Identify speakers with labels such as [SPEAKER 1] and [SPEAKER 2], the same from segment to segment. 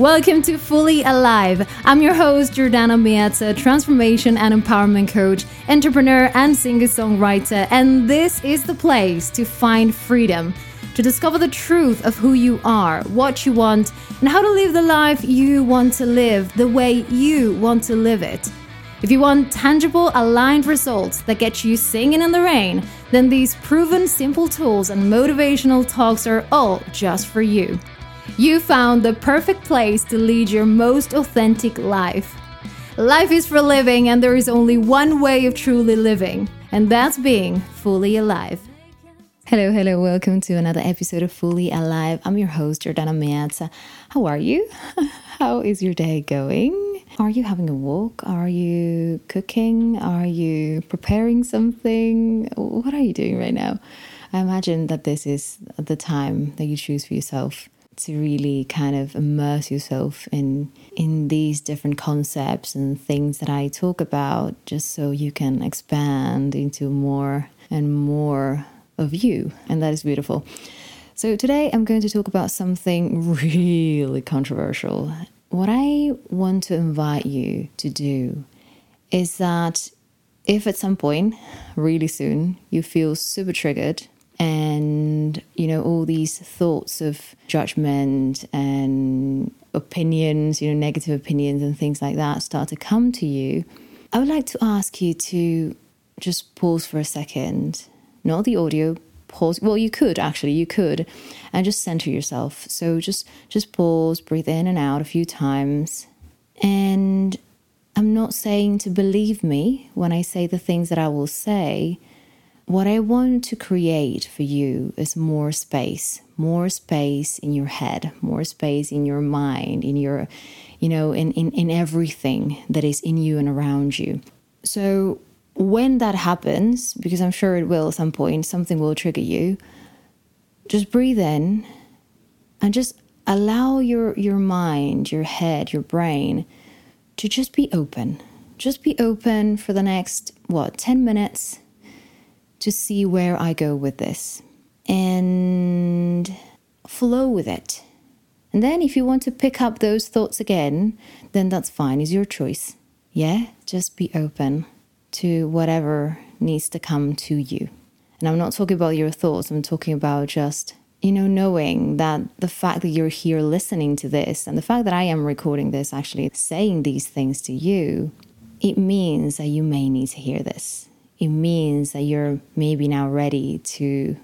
[SPEAKER 1] Welcome to Fully Alive. I'm your host, Jordana Miazza, transformation and empowerment coach, entrepreneur, and singer songwriter. And this is the place to find freedom, to discover the truth of who you are, what you want, and how to live the life you want to live the way you want to live it. If you want tangible, aligned results that get you singing in the rain, then these proven simple tools and motivational talks are all just for you. You found the perfect place to lead your most authentic life. Life is for living, and there is only one way of truly living, and that's being fully alive. Hello, hello, welcome to another episode of Fully Alive. I'm your host, Jordana Miazza. How are you? How is your day going? Are you having a walk? Are you cooking? Are you preparing something? What are you doing right now? I imagine that this is the time that you choose for yourself to really kind of immerse yourself in in these different concepts and things that I talk about just so you can expand into more and more of you and that is beautiful. So today I'm going to talk about something really controversial. What I want to invite you to do is that if at some point really soon you feel super triggered and you know all these thoughts of judgment and opinions you know negative opinions and things like that start to come to you. I would like to ask you to just pause for a second not the audio pause well you could actually you could and just center yourself. So just just pause breathe in and out a few times. And i'm not saying to believe me when i say the things that i will say what I want to create for you is more space, more space in your head, more space in your mind, in your, you know, in, in, in everything that is in you and around you. So when that happens, because I'm sure it will at some point, something will trigger you, just breathe in and just allow your your mind, your head, your brain to just be open. Just be open for the next what, 10 minutes to see where I go with this and flow with it. And then if you want to pick up those thoughts again, then that's fine, is your choice. Yeah, just be open to whatever needs to come to you. And I'm not talking about your thoughts, I'm talking about just, you know, knowing that the fact that you're here listening to this and the fact that I am recording this, actually saying these things to you, it means that you may need to hear this it means that you're maybe now ready to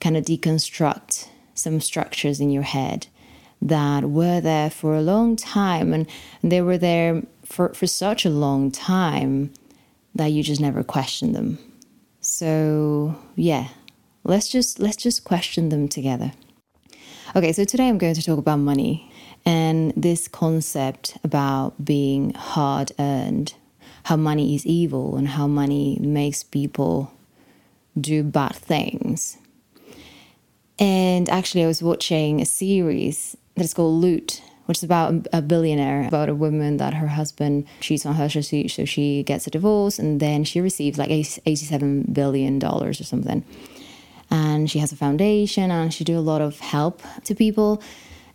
[SPEAKER 1] kind of deconstruct some structures in your head that were there for a long time and they were there for, for such a long time that you just never questioned them. So yeah, let's just let's just question them together. Okay, so today I'm going to talk about money and this concept about being hard earned how money is evil and how money makes people do bad things. And actually, I was watching a series that is called Loot, which is about a billionaire, about a woman that her husband cheats on her, so she, so she gets a divorce, and then she receives like $87 billion or something. And she has a foundation, and she do a lot of help to people,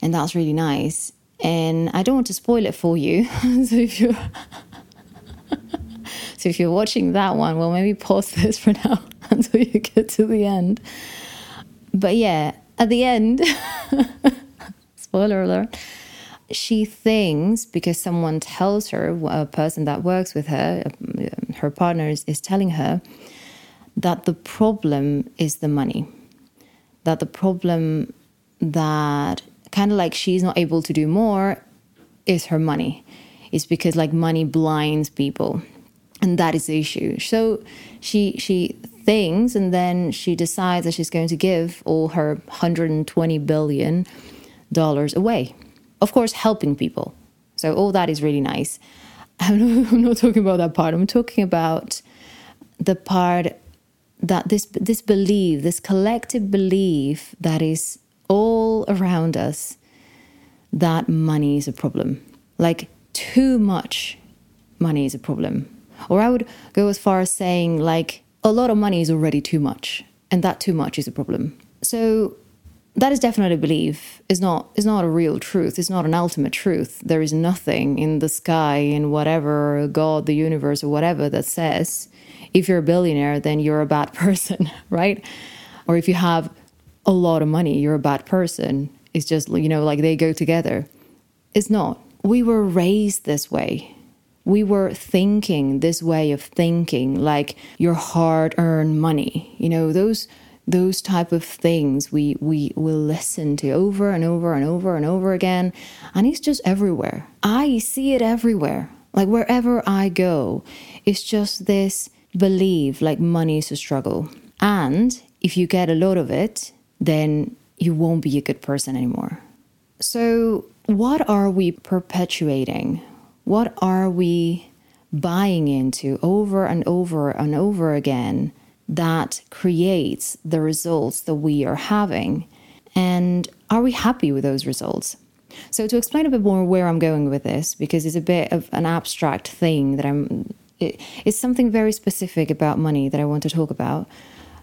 [SPEAKER 1] and that's really nice. And I don't want to spoil it for you, so if you so if you're watching that one, well, maybe pause this for now until you get to the end. But yeah, at the end, spoiler alert, she thinks because someone tells her, a person that works with her, um, her partner is, is telling her, that the problem is the money. That the problem that kind of like she's not able to do more is her money. It's because like money blinds people and that is the issue. So she she thinks and then she decides that she's going to give all her 120 billion dollars away. Of course helping people. So all that is really nice. I'm not, I'm not talking about that part. I'm talking about the part that this this belief this collective belief that is all around us that money is a problem. Like too much money is a problem or I would go as far as saying, like, a lot of money is already too much, and that too much is a problem. So that is definitely a belief. It's not it's not a real truth. It's not an ultimate truth. There is nothing in the sky, in whatever God, the universe, or whatever that says if you're a billionaire, then you're a bad person, right? Or if you have a lot of money, you're a bad person. It's just, you know, like they go together. It's not. We were raised this way. We were thinking this way of thinking, like your hard earned money. You know, those those type of things we we will listen to over and over and over and over again and it's just everywhere. I see it everywhere. Like wherever i go it's just this belief like money is a struggle. And if you get a lot of it then you won't be a good person anymore. So what are we perpetuating what are we buying into over and over and over again that creates the results that we are having? And are we happy with those results? So, to explain a bit more where I'm going with this, because it's a bit of an abstract thing that I'm, it, it's something very specific about money that I want to talk about.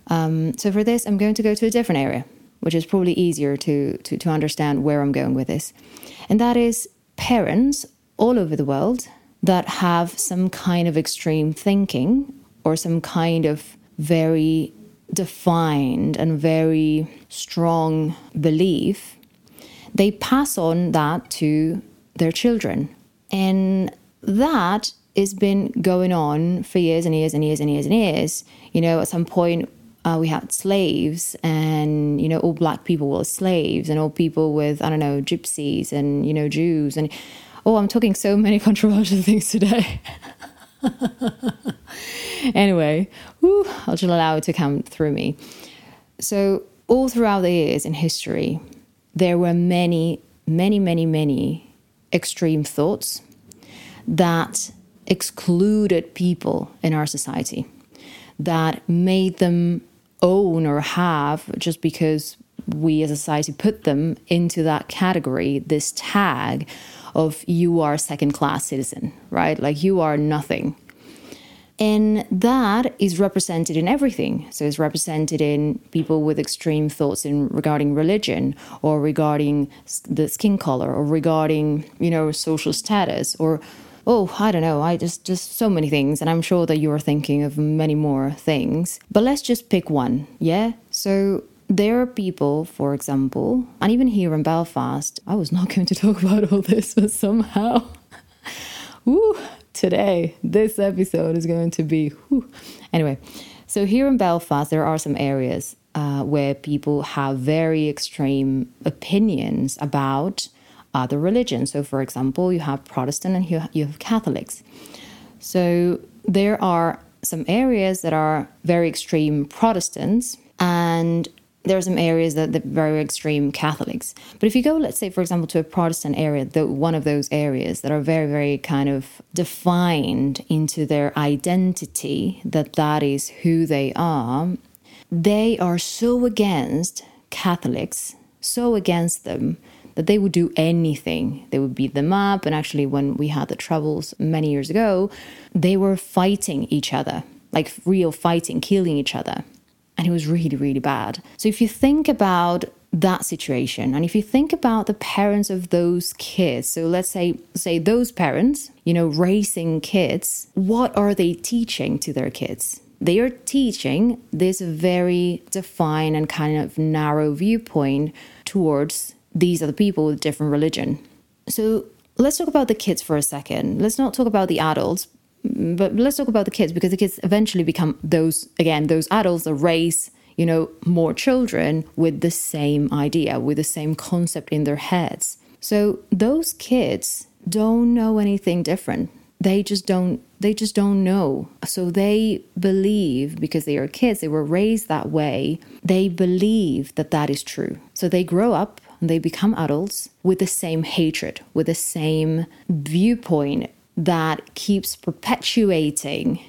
[SPEAKER 1] Um, so, for this, I'm going to go to a different area, which is probably easier to, to, to understand where I'm going with this. And that is parents all over the world that have some kind of extreme thinking or some kind of very defined and very strong belief, they pass on that to their children. And that has been going on for years and years and years and years and years. You know, at some point, uh, we had slaves, and you know, all black people were slaves, and all people with I don't know, gypsies, and you know, Jews, and oh, I'm talking so many controversial things today. anyway, I'll just allow it to come through me. So, all throughout the years in history, there were many, many, many, many extreme thoughts that excluded people in our society, that made them own or have just because we as a society put them into that category, this tag of you are a second class citizen, right? Like you are nothing. And that is represented in everything. So it's represented in people with extreme thoughts in regarding religion or regarding the skin color or regarding, you know, social status or oh, I don't know, I just just so many things and I'm sure that you are thinking of many more things. But let's just pick one. Yeah? So there are people, for example, and even here in Belfast, I was not going to talk about all this, but somehow, woo, today, this episode is going to be, whew. anyway. So here in Belfast, there are some areas uh, where people have very extreme opinions about other religions. So, for example, you have Protestant and you you have Catholics. So there are some areas that are very extreme Protestants and there are some areas that are very extreme Catholics. But if you go, let's say, for example, to a Protestant area, the, one of those areas that are very, very kind of defined into their identity, that that is who they are, they are so against Catholics, so against them, that they would do anything. They would beat them up. And actually, when we had the troubles many years ago, they were fighting each other, like real fighting, killing each other and it was really, really bad. So if you think about that situation and if you think about the parents of those kids so let's say say those parents you know raising kids what are they teaching to their kids? They are teaching this very defined and kind of narrow viewpoint towards these other people with different religion. So let's talk about the kids for a second. Let's not talk about the adults but let's talk about the kids because the kids eventually become those again those adults that raise you know more children with the same idea with the same concept in their heads. So those kids don't know anything different. They just don't they just don't know. So they believe because they are kids they were raised that way they believe that that is true. So they grow up and they become adults with the same hatred with the same viewpoint that keeps perpetuating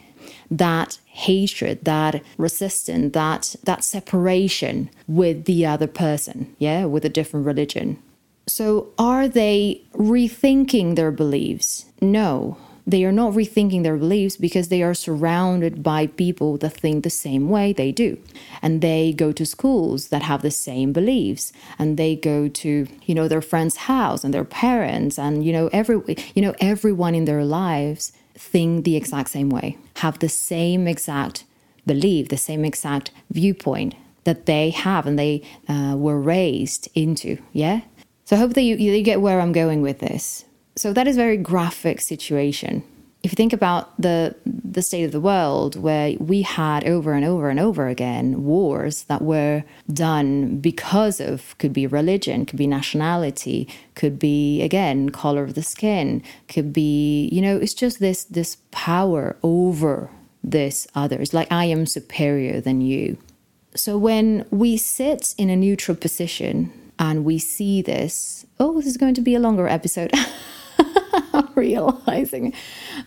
[SPEAKER 1] that hatred that resistance that that separation with the other person yeah with a different religion. So are they rethinking their beliefs? No they are not rethinking their beliefs because they are surrounded by people that think the same way they do. And they go to schools that have the same beliefs and they go to, you know, their friend's house and their parents and you know every you know everyone in their lives think the exact same way, have the same exact belief, the same exact viewpoint that they have and they uh, were raised into. Yeah. So I hope that you, you get where I'm going with this. So that is a very graphic situation. If you think about the the state of the world where we had over and over and over again wars that were done because of could be religion, could be nationality, could be again color of the skin, could be you know it's just this this power over this others like I am superior than you. So when we sit in a neutral position and we see this, oh, this is going to be a longer episode. realizing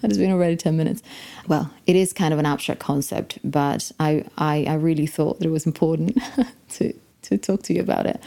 [SPEAKER 1] that it's been already 10 minutes. Well, it is kind of an abstract concept, but I, I, I really thought that it was important to, to talk to you about it.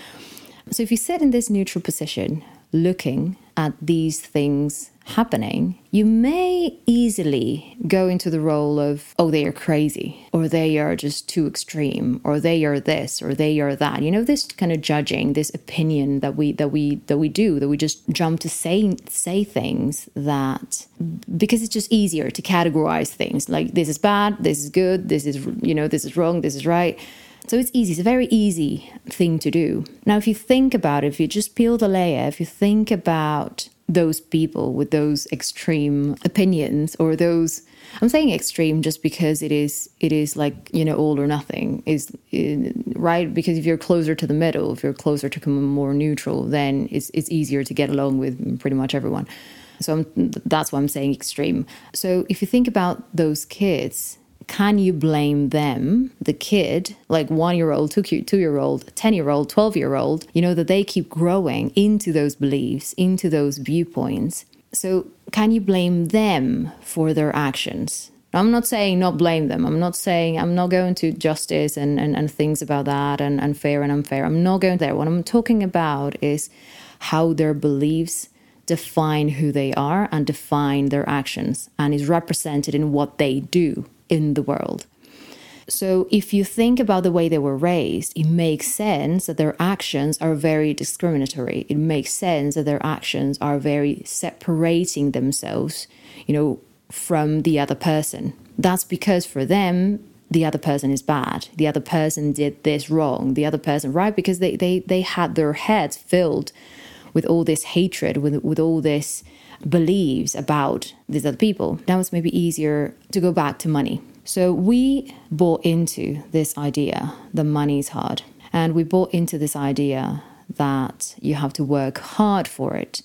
[SPEAKER 1] So if you sit in this neutral position, looking at these things happening, you may easily go into the role of, oh, they are crazy, or they are just too extreme, or they are this, or they are that. You know, this kind of judging, this opinion that we that we that we do, that we just jump to say say things that because it's just easier to categorize things like this is bad, this is good, this is you know, this is wrong, this is right. So it's easy. It's a very easy thing to do. Now, if you think about it, if you just peel the layer, if you think about those people with those extreme opinions or those i'm saying extreme just because it is it is like you know all or nothing is right because if you're closer to the middle if you're closer to more neutral then it's it's easier to get along with pretty much everyone so I'm, that's why i'm saying extreme so if you think about those kids can you blame them, the kid, like one year old, two, year old, 10 year old, 12 year old, you know, that they keep growing into those beliefs, into those viewpoints? So, can you blame them for their actions? I'm not saying not blame them. I'm not saying I'm not going to justice and, and, and things about that and, and fair and unfair. I'm not going there. What I'm talking about is how their beliefs define who they are and define their actions and is represented in what they do in the world. So, if you think about the way they were raised, it makes sense that their actions are very discriminatory. It makes sense that their actions are very separating themselves, you know, from the other person. That's because for them, the other person is bad. The other person did this wrong. The other person, right? Because they, they, they had their heads filled with all this hatred, with, with all this believes about these other people. Now it's maybe easier to go back to money. So we bought into this idea that money is hard. And we bought into this idea that you have to work hard for it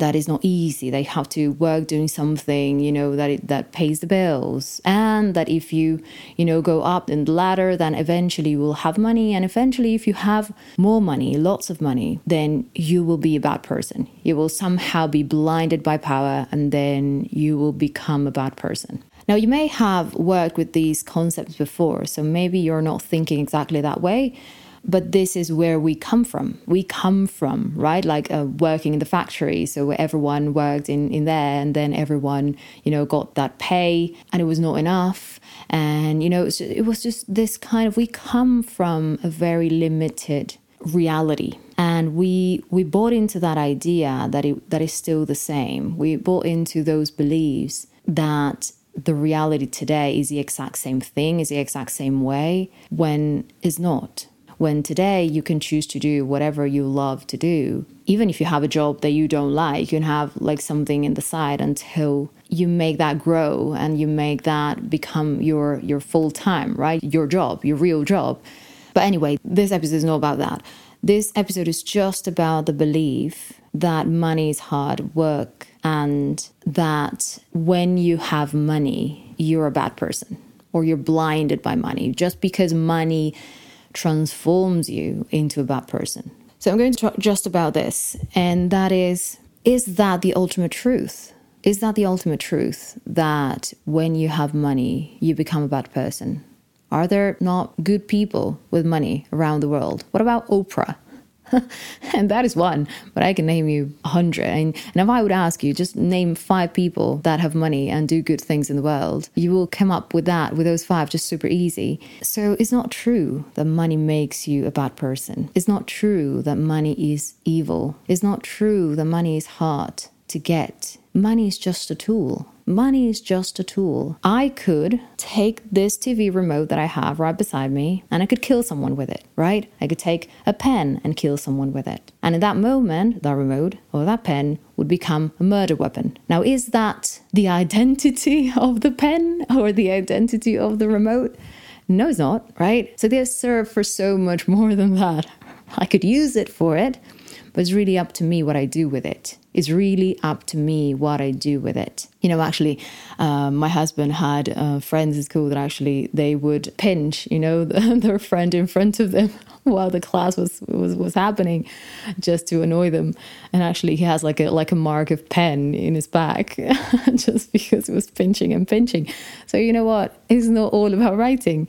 [SPEAKER 1] that is not easy. They have to work doing something, you know, that it, that pays the bills, and that if you, you know, go up in the ladder, then eventually you will have money, and eventually, if you have more money, lots of money, then you will be a bad person. You will somehow be blinded by power, and then you will become a bad person. Now, you may have worked with these concepts before, so maybe you're not thinking exactly that way but this is where we come from. We come from right? Like uh, working in the factory. So everyone worked in in there and then everyone you know got that pay and it was not enough. And you know it was just, this kind of we come from a very limited reality. And we we bought into that idea that it that is still the same. We bought into those beliefs that the reality today is the exact same thing is the exact same way when it's not when today you can choose to do whatever you love to do. Even if you have a job that you don't like, you can have like something in the side until you make that grow and you make that become your your full time, right? Your job, your real job. But anyway, this episode is not about that. This episode is just about the belief that money is hard work and that when you have money, you're a bad person or you're blinded by money. Just because money transforms you into a bad person. So I'm going to talk just about this, and that is is that the ultimate truth? Is that the ultimate truth that when you have money, you become a bad person? Are there not good people with money around the world? What about Oprah? and that is one, but I can name you a hundred. And, and if I would ask you, just name five people that have money and do good things in the world, you will come up with that, with those five, just super easy. So it's not true that money makes you a bad person. It's not true that money is evil. It's not true that money is hard to get. Money is just a tool. Money is just a tool. I could take this TV remote that I have right beside me and I could kill someone with it, right? I could take a pen and kill someone with it. And in that moment, that remote or that pen would become a murder weapon. Now, is that the identity of the pen or the identity of the remote? No, it's not, right? So they serve for so much more than that. I could use it for it, but it's really up to me what I do with it. It's really up to me what I do with it. You know, actually, um, my husband had uh, friends in school that actually they would pinch, you know, the, their friend in front of them while the class was, was was happening, just to annoy them. And actually, he has like a like a mark of pen in his back, just because it was pinching and pinching. So you know what? It's not all about writing.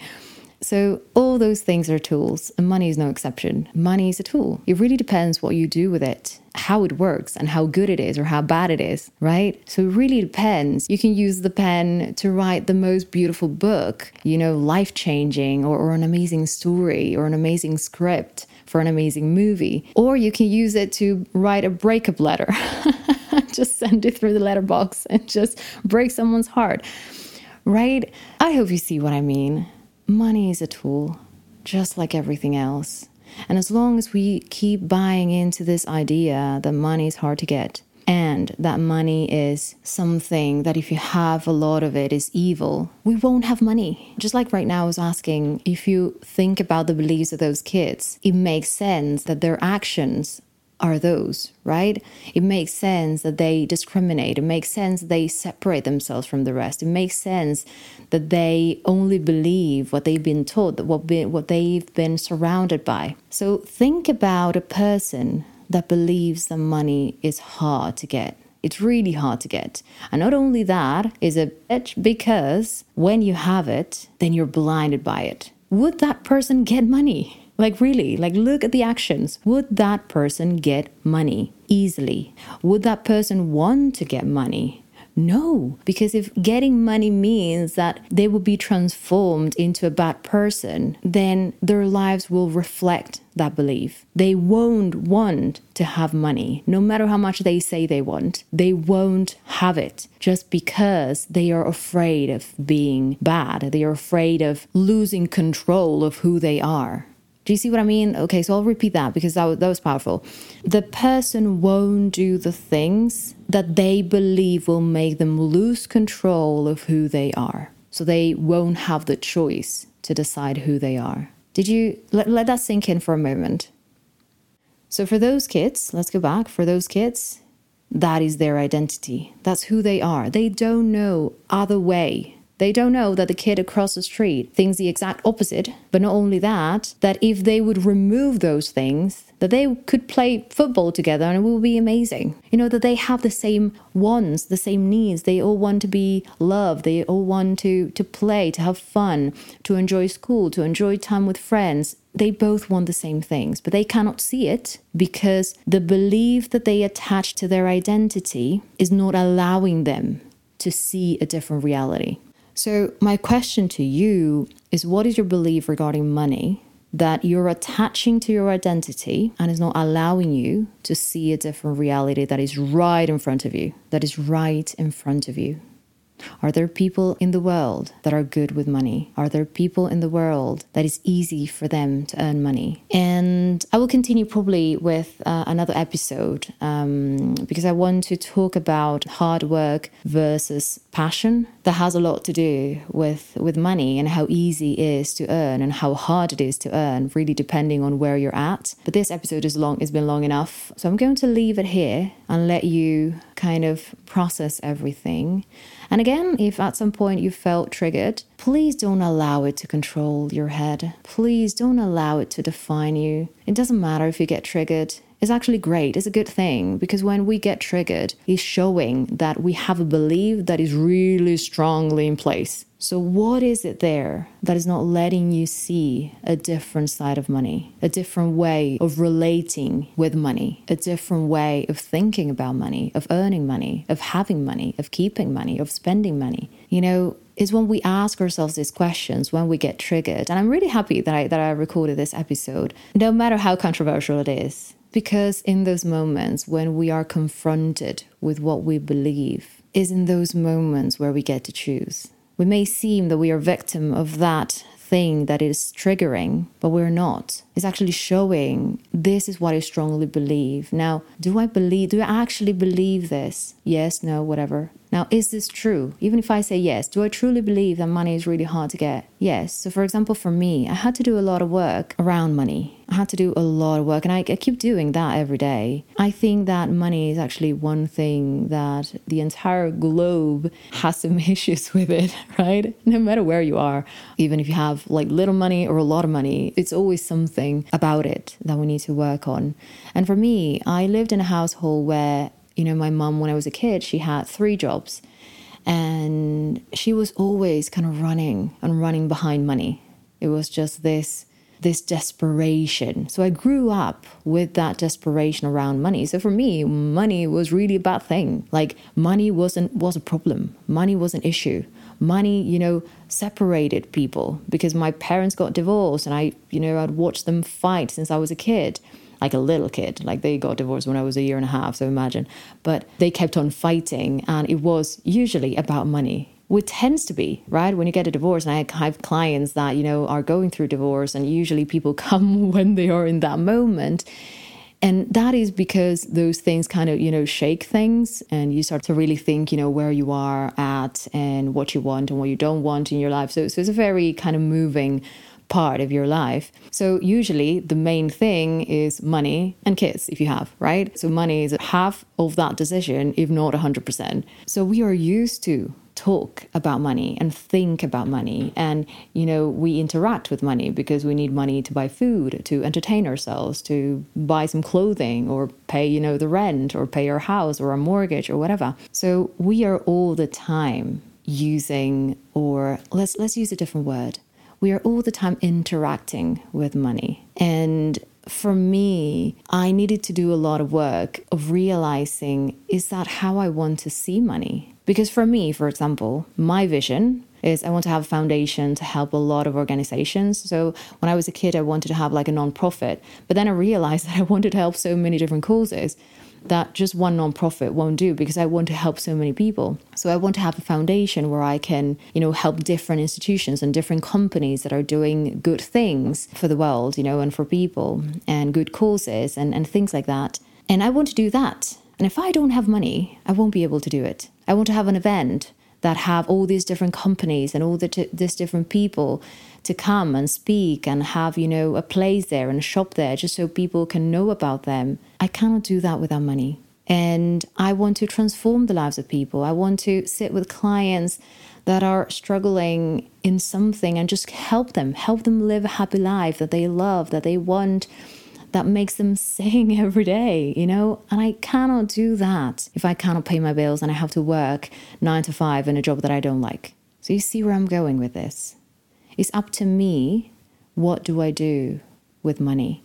[SPEAKER 1] So, all those things are tools, and money is no exception. Money is a tool. It really depends what you do with it, how it works, and how good it is or how bad it is, right? So, it really depends. You can use the pen to write the most beautiful book, you know, life changing, or, or an amazing story, or an amazing script for an amazing movie. Or you can use it to write a breakup letter. just send it through the letterbox and just break someone's heart, right? I hope you see what I mean money is a tool, just like everything else. And as long as we keep buying into this idea that money is hard to get, and that money is something that if you have a lot of it is evil, we won't have money. Just like right now, I was asking if you think about the beliefs of those kids, it makes sense that their actions are those, right? It makes sense that they discriminate. It makes sense they separate themselves from the rest. It makes sense that they only believe what they've been taught, what, be, what they've been surrounded by. So think about a person that believes that money is hard to get. It's really hard to get. And not only that is a bitch because when you have it, then you're blinded by it. Would that person get money? Like, really, like, look at the actions. Would that person get money easily? Would that person want to get money? No, because if getting money means that they will be transformed into a bad person, then their lives will reflect that belief. They won't want to have money, no matter how much they say they want. They won't have it just because they are afraid of being bad. They are afraid of losing control of who they are. Do you see what I mean? Okay, so I'll repeat that because that was, that was powerful. The person won't do the things that they believe will make them lose control of who they are. So they won't have the choice to decide who they are. Did you let, let that sink in for a moment? So, for those kids, let's go back. For those kids, that is their identity. That's who they are. They don't know other way they don't know that the kid across the street thinks the exact opposite. But not only that, that if they would remove those things, that they could play football together and it will be amazing. You know, that they have the same wants, the same needs. They all want to be loved. They all want to, to play, to have fun, to enjoy school, to enjoy time with friends. They both want the same things, but they cannot see it because the belief that they attach to their identity is not allowing them to see a different reality. So, my question to you is what is your belief regarding money that you're attaching to your identity and is not allowing you to see a different reality that is right in front of you, that is right in front of you? Are there people in the world that are good with money? Are there people in the world that is easy for them to earn money? And I will continue probably with uh, another episode um, because I want to talk about hard work versus passion. That has a lot to do with with money and how easy it is to earn and how hard it is to earn, really depending on where you're at. But this episode is long; it's been long enough, so I'm going to leave it here and let you kind of process everything. And again, if at some point you felt triggered, please don't allow it to control your head. Please don't allow it to define you. It doesn't matter if you get triggered. Is actually great. It's a good thing because when we get triggered, it's showing that we have a belief that is really strongly in place. So, what is it there that is not letting you see a different side of money, a different way of relating with money, a different way of thinking about money, of earning money, of having money, of keeping money, of spending money? You know, is when we ask ourselves these questions when we get triggered. And I'm really happy that I that I recorded this episode, no matter how controversial it is. Because in those moments when we are confronted with what we believe, is in those moments where we get to choose we may seem that we are victim of that thing that is triggering, but we're not. It's actually showing this is what I strongly believe. Now, do I believe, do I actually believe this? Yes, no, whatever. Now, is this true? Even if I say yes, do I truly believe that money is really hard to get? Yes. So, for example, for me, I had to do a lot of work around money. I had to do a lot of work, and I, I keep doing that every day. I think that money is actually one thing that the entire globe has some issues with it, right? No matter where you are, even if you have like little money or a lot of money, it's always something about it that we need to work on. And for me, I lived in a household where you know, my mom, when I was a kid, she had three jobs and she was always kind of running and running behind money. It was just this this desperation. So I grew up with that desperation around money. So for me, money was really a bad thing. Like money wasn't was a problem. Money was an issue. Money, you know, separated people because my parents got divorced and I, you know, I'd watch them fight since I was a kid like a little kid. Like they got divorced when I was a year and a half, so imagine. But they kept on fighting, and it was usually about money. Which tends to be right when you get a divorce, and I have clients that you know are going through divorce, and usually people come when they are in that moment. And that is because those things kind of, you know, shake things and you start to really think, you know, where you are at and what you want and what you don't want in your life. So, so it's a very kind of moving part of your life. So usually the main thing is money and kids if you have, right? So money is half of that decision, if not 100%. So we are used to talk about money and think about money and you know we interact with money because we need money to buy food to entertain ourselves to buy some clothing or pay you know the rent or pay our house or our mortgage or whatever so we are all the time using or let's let's use a different word we are all the time interacting with money. And for me, I needed to do a lot of work of realizing is that how I want to see money? Because for me, for example, my vision is I want to have a foundation to help a lot of organizations. So when I was a kid, I wanted to have like a nonprofit, but then I realized that I wanted to help so many different causes that just one nonprofit won't do because I want to help so many people. So I want to have a foundation where I can, you know, help different institutions and different companies that are doing good things for the world, you know, and for people and good causes and, and things like that. And I want to do that. And if I don't have money, I won't be able to do it. I want to have an event that have all these different companies and all the these different people to come and speak and have you know a place there and a shop there just so people can know about them. I cannot do that without money. And i want to transform the lives of people. I want to sit with clients that are struggling in something and just help them help them live a happy life that they love that they want that makes them sing every day, you know? And I cannot do that if I cannot pay my bills and I have to work nine to five in a job that I don't like. So you see where I'm going with this. It's up to me what do I do with money,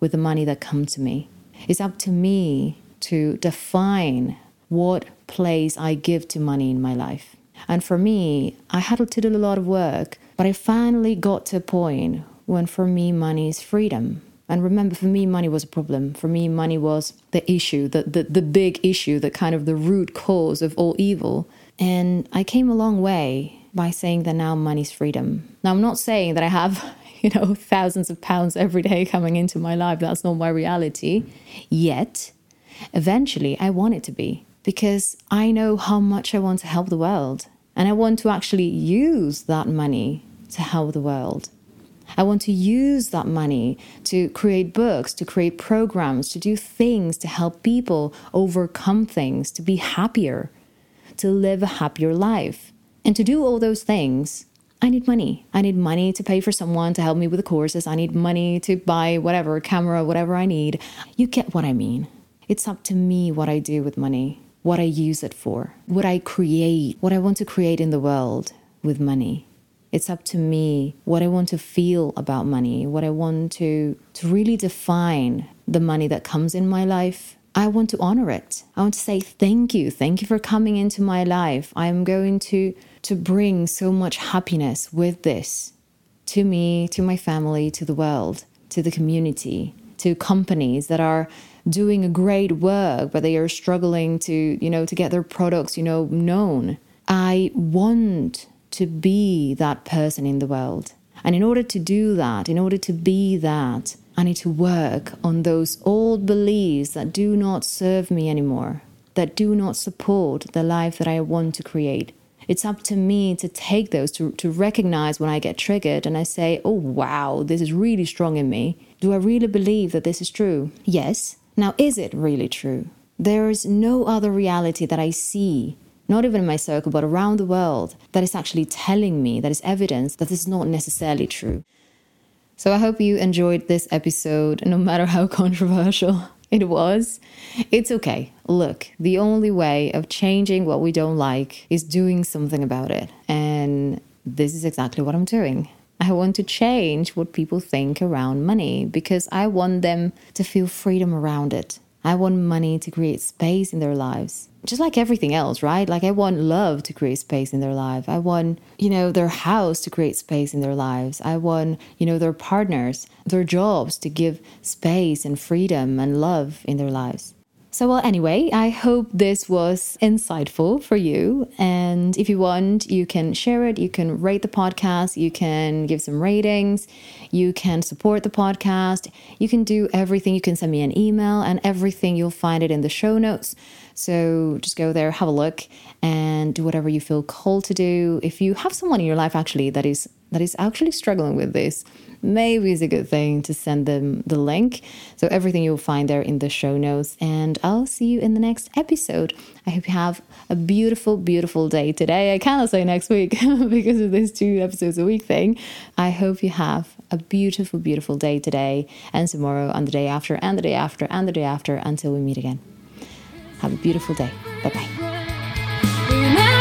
[SPEAKER 1] with the money that comes to me. It's up to me to define what place I give to money in my life. And for me, I had to do a lot of work, but I finally got to a point when for me money is freedom. And remember, for me, money was a problem. For me, money was the issue, the, the, the big issue, the kind of the root cause of all evil. And I came a long way by saying that now money's freedom. Now, I'm not saying that I have, you know, thousands of pounds every day coming into my life. That's not my reality yet. Eventually, I want it to be because I know how much I want to help the world. And I want to actually use that money to help the world. I want to use that money to create books, to create programs, to do things to help people overcome things, to be happier, to live a happier life. And to do all those things, I need money. I need money to pay for someone to help me with the courses. I need money to buy whatever, camera, whatever I need. You get what I mean. It's up to me what I do with money, what I use it for, what I create, what I want to create in the world with money. It's up to me what I want to feel about money, what I want to, to really define the money that comes in my life. I want to honor it. I want to say thank you. Thank you for coming into my life. I'm going to to bring so much happiness with this to me, to my family, to the world, to the community, to companies that are doing a great work but they are struggling to, you know, to get their products, you know, known. I want to be that person in the world. And in order to do that, in order to be that, I need to work on those old beliefs that do not serve me anymore, that do not support the life that I want to create it's up to me to take those, to, to recognize when I get triggered and I say, oh, wow, this is really strong in me. Do I really believe that this is true? Yes. Now, is it really true? There is no other reality that I see, not even in my circle, but around the world, that is actually telling me, that is evidence that this is not necessarily true. So I hope you enjoyed this episode, no matter how controversial it was. It's okay. Look, the only way of changing what we don't like is doing something about it. And this is exactly what I'm doing. I want to change what people think around money because I want them to feel freedom around it. I want money to create space in their lives. Just like everything else, right? Like I want love to create space in their life. I want, you know, their house to create space in their lives. I want, you know, their partners, their jobs to give space and freedom and love in their lives. So, well, anyway, I hope this was insightful for you. And if you want, you can share it, you can rate the podcast, you can give some ratings, you can support the podcast, you can do everything. You can send me an email, and everything you'll find it in the show notes. So just go there, have a look, and do whatever you feel called to do. If you have someone in your life actually that is that is actually struggling with this, maybe it's a good thing to send them the link. So everything you'll find there in the show notes. And I'll see you in the next episode. I hope you have a beautiful, beautiful day today. I cannot say next week because of this two episodes a week thing. I hope you have a beautiful, beautiful day today and tomorrow and the day after and the day after and the day after until we meet again. Have a beautiful day. Bye bye.